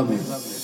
love you.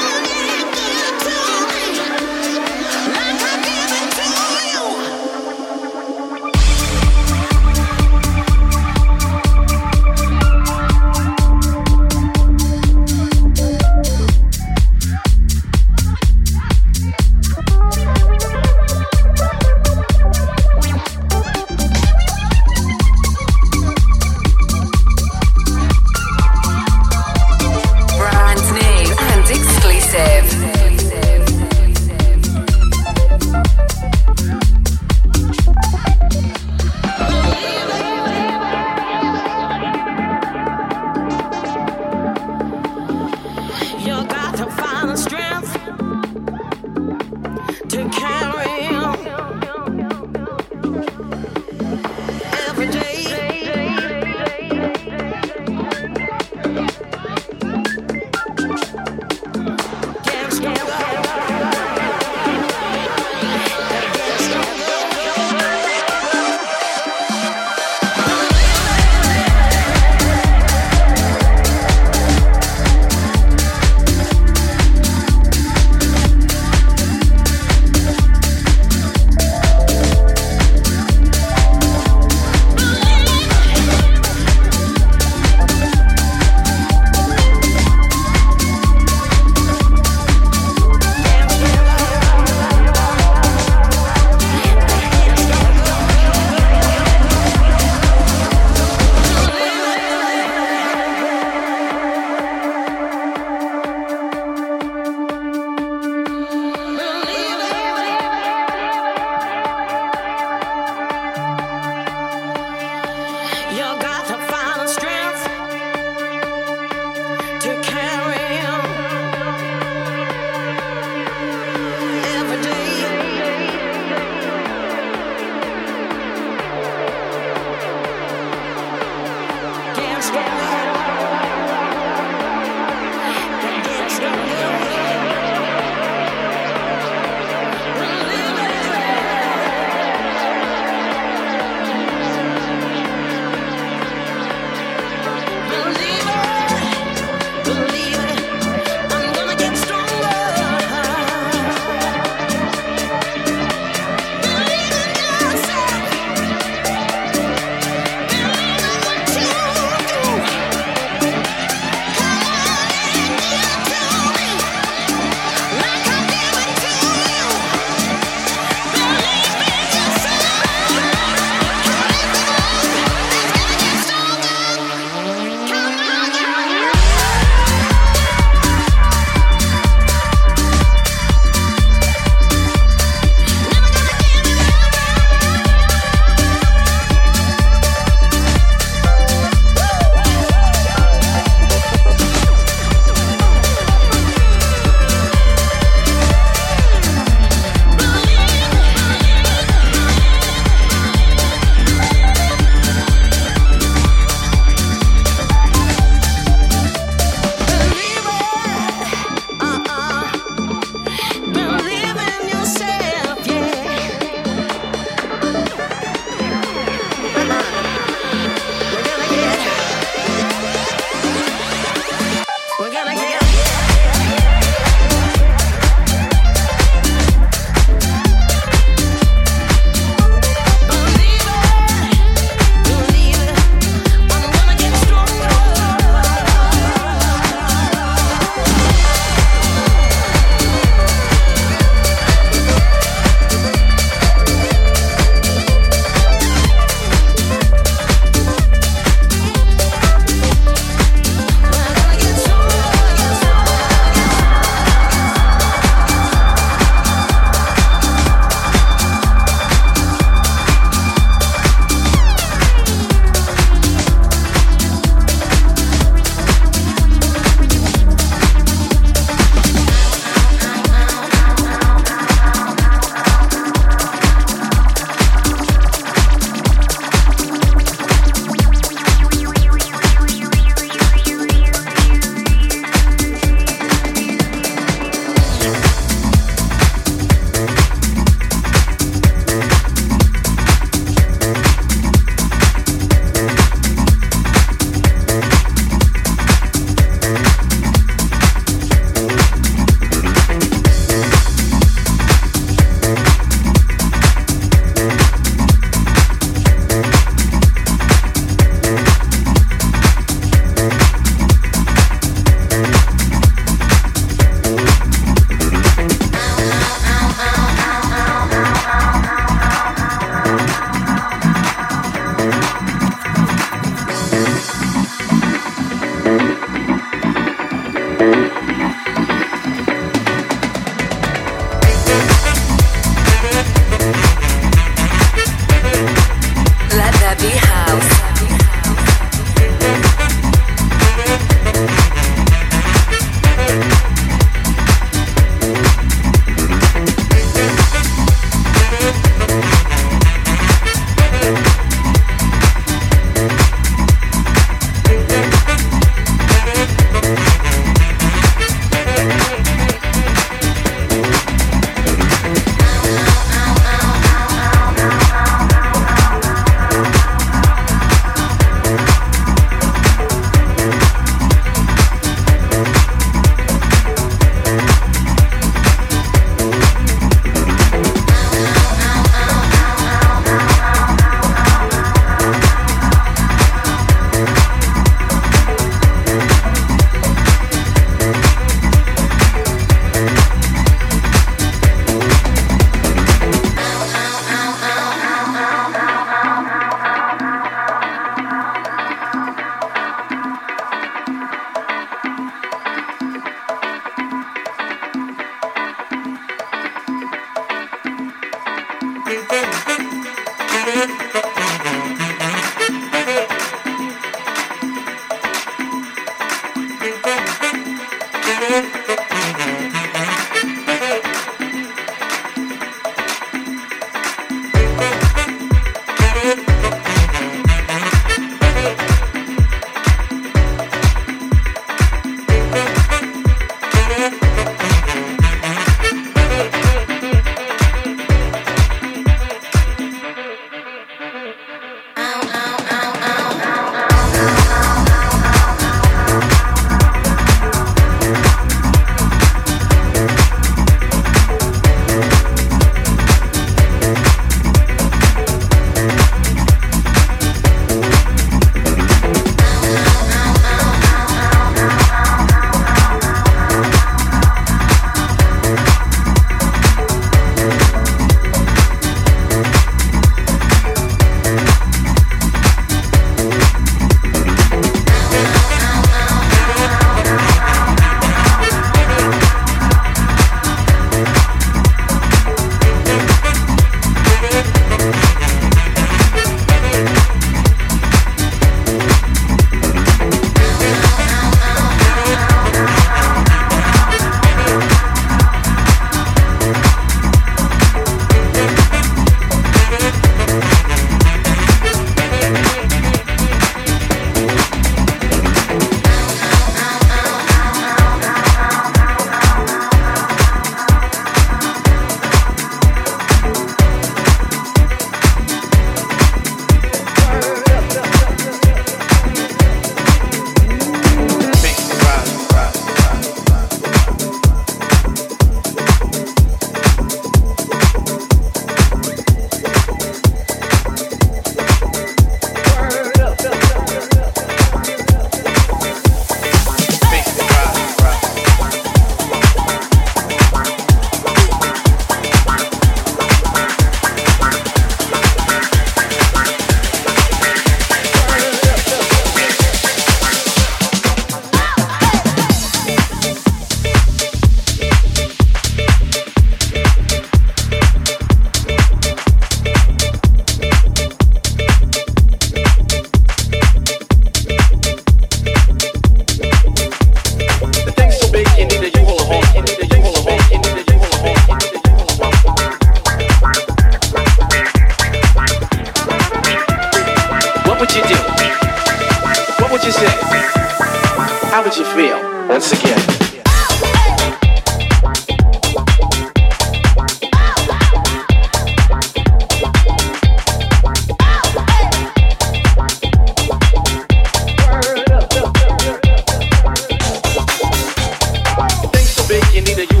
It needed you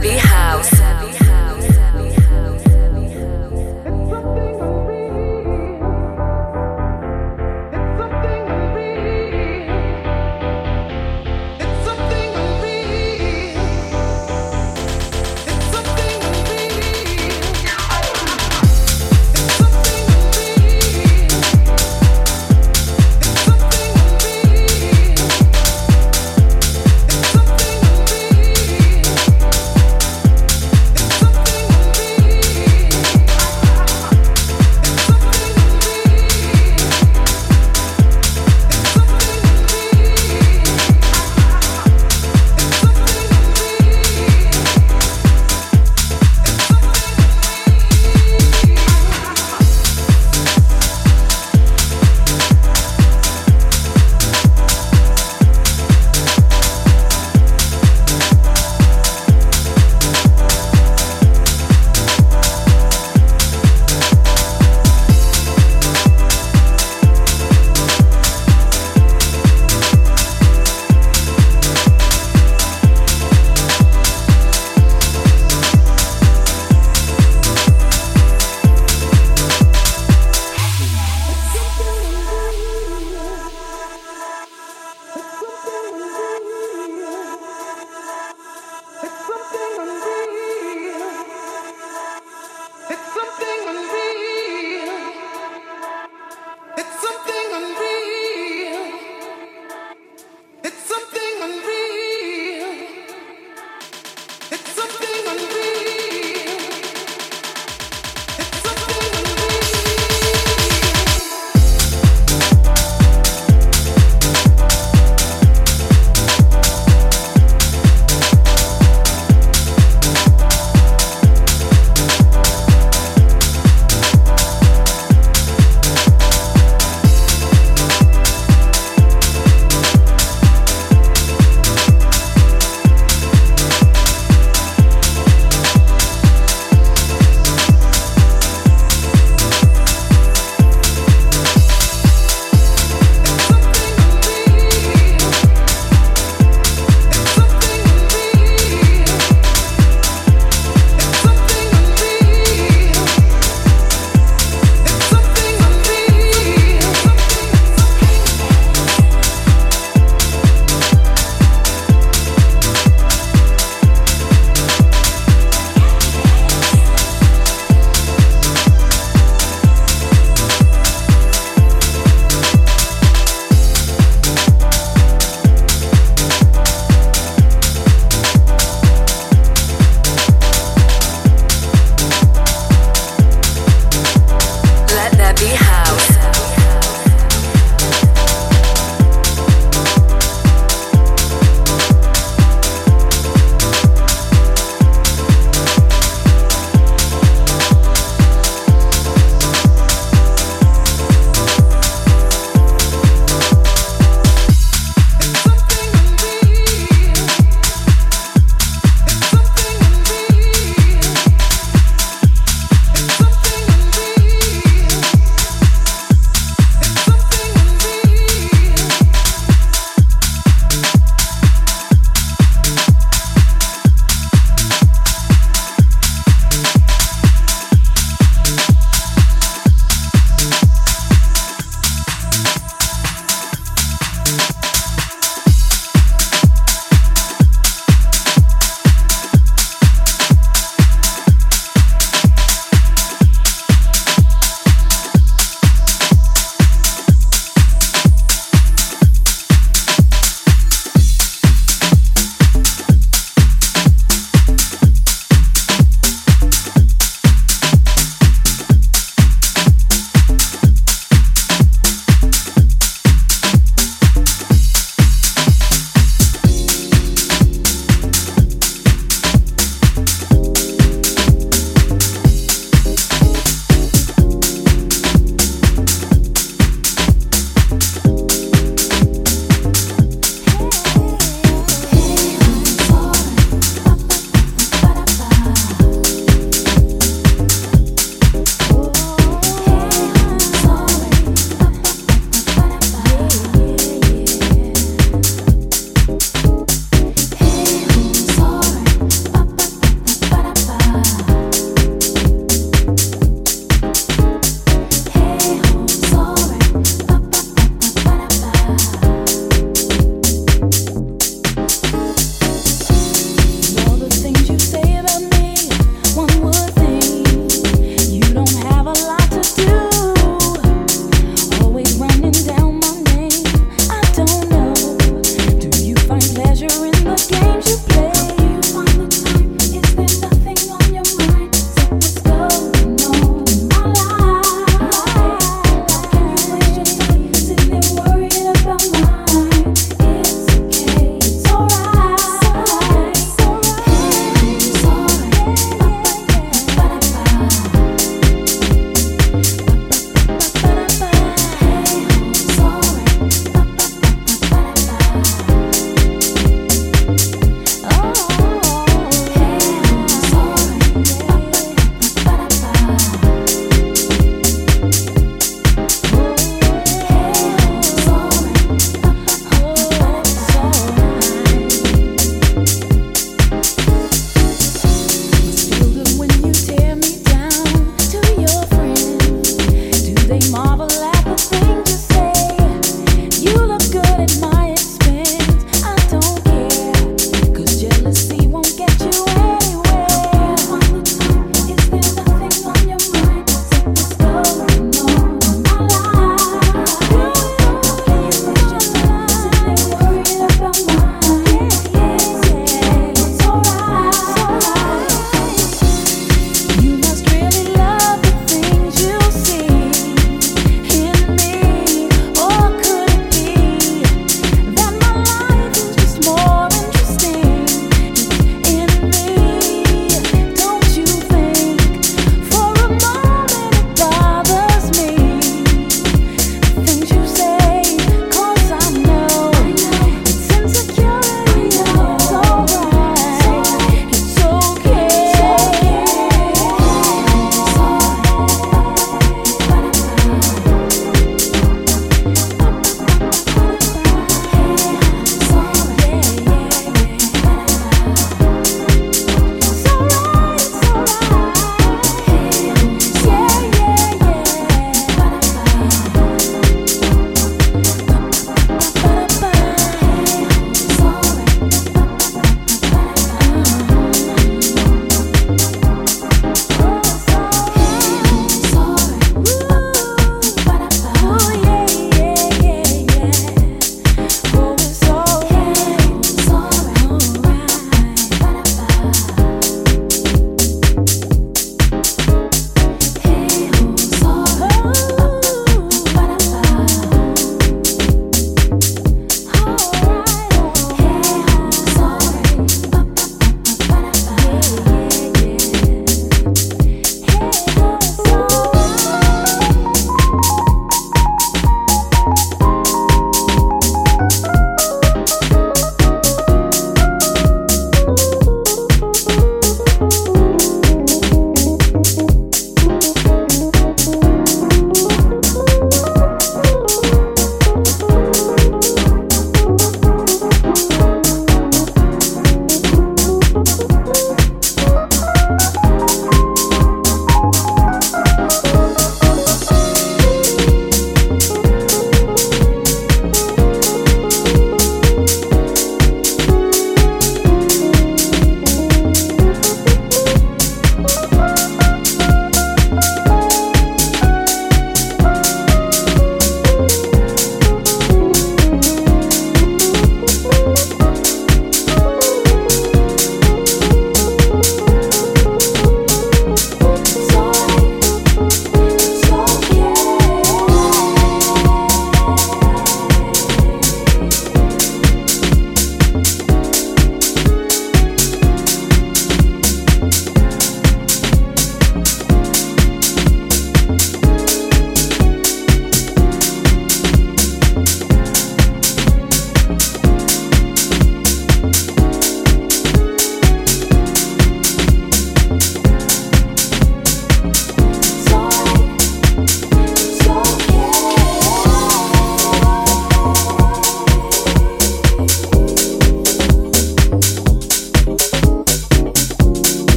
be high.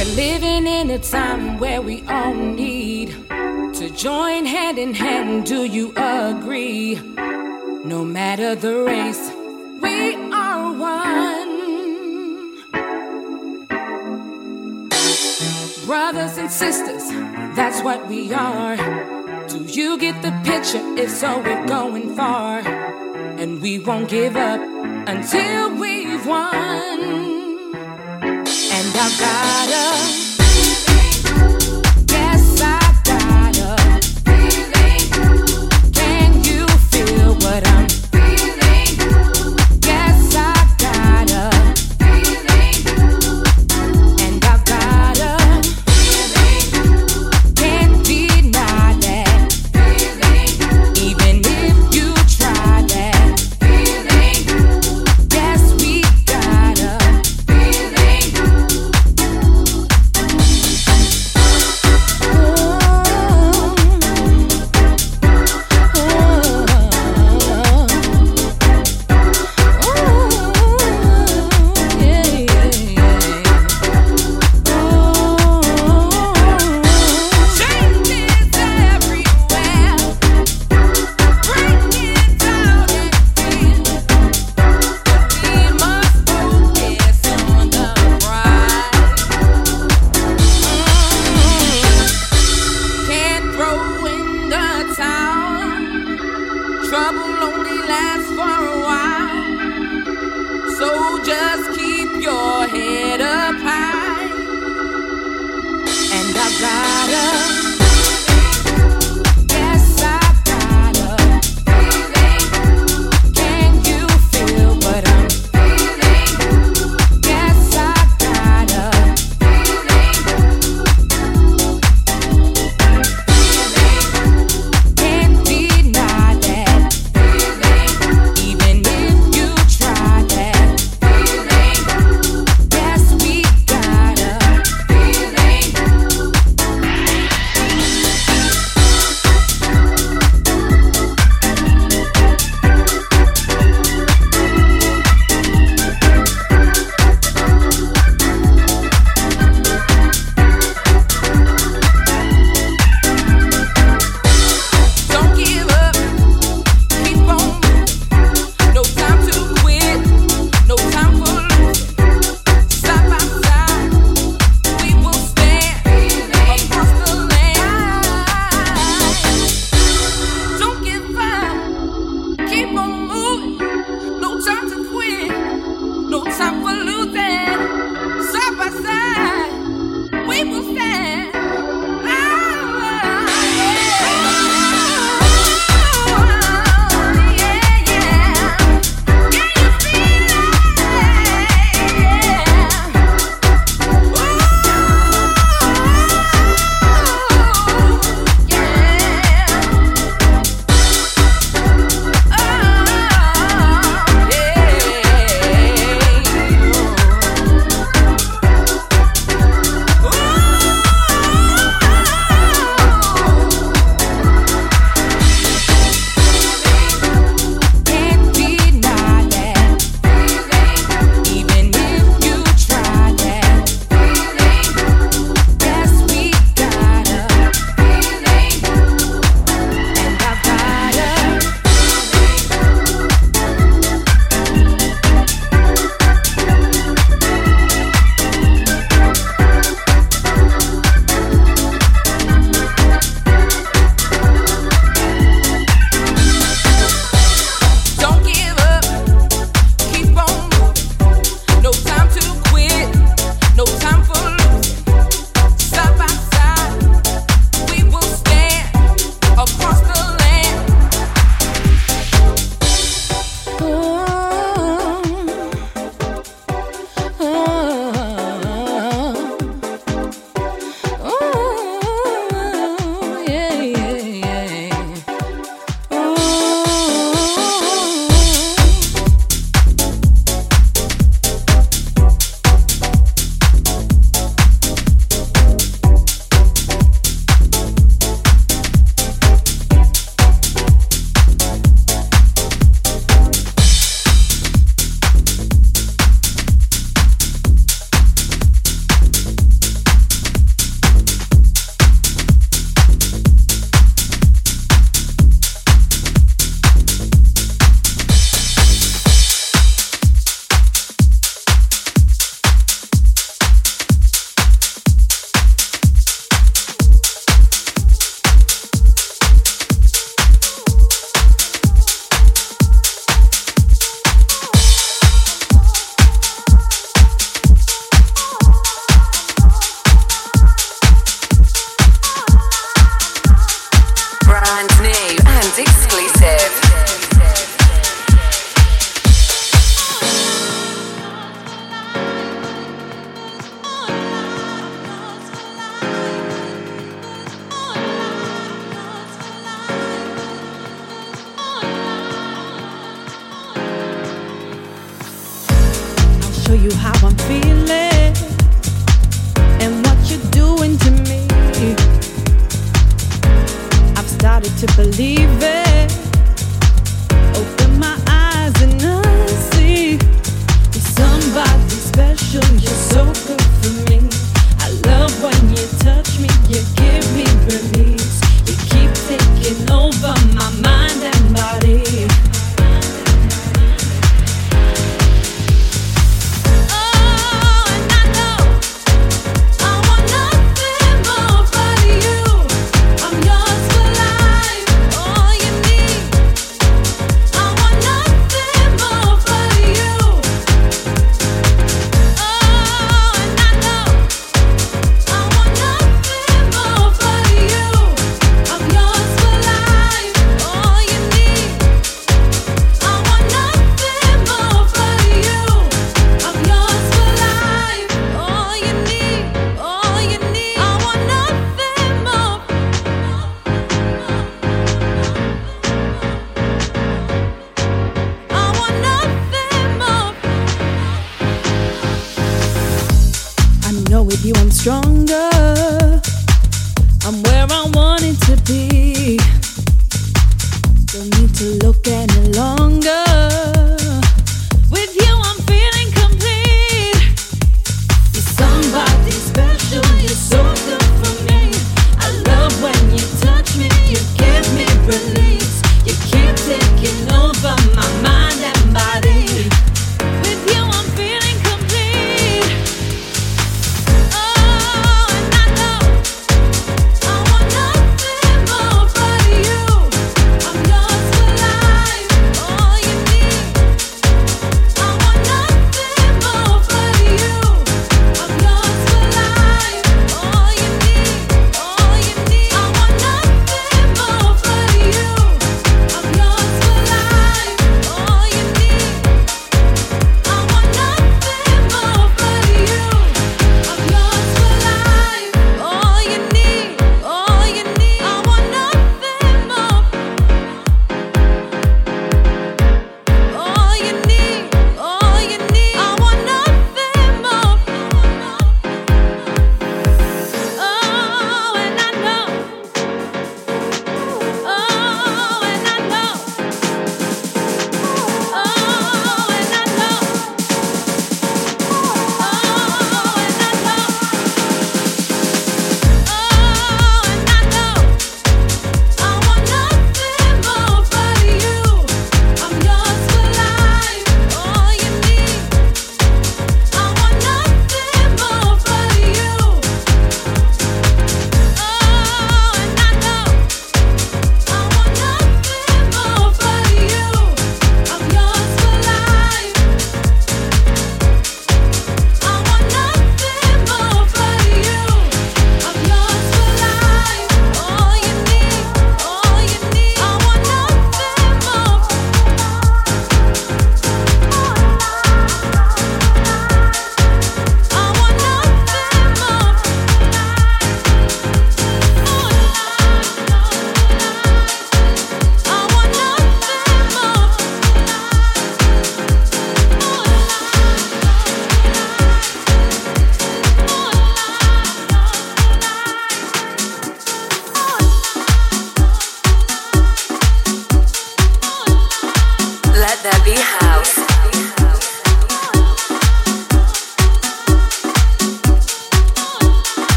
We're living in a time where we all need to join hand in hand. Do you agree? No matter the race, we are one. Brothers and sisters, that's what we are. Do you get the picture? If so, we're going far. And we won't give up until we've won and I've got a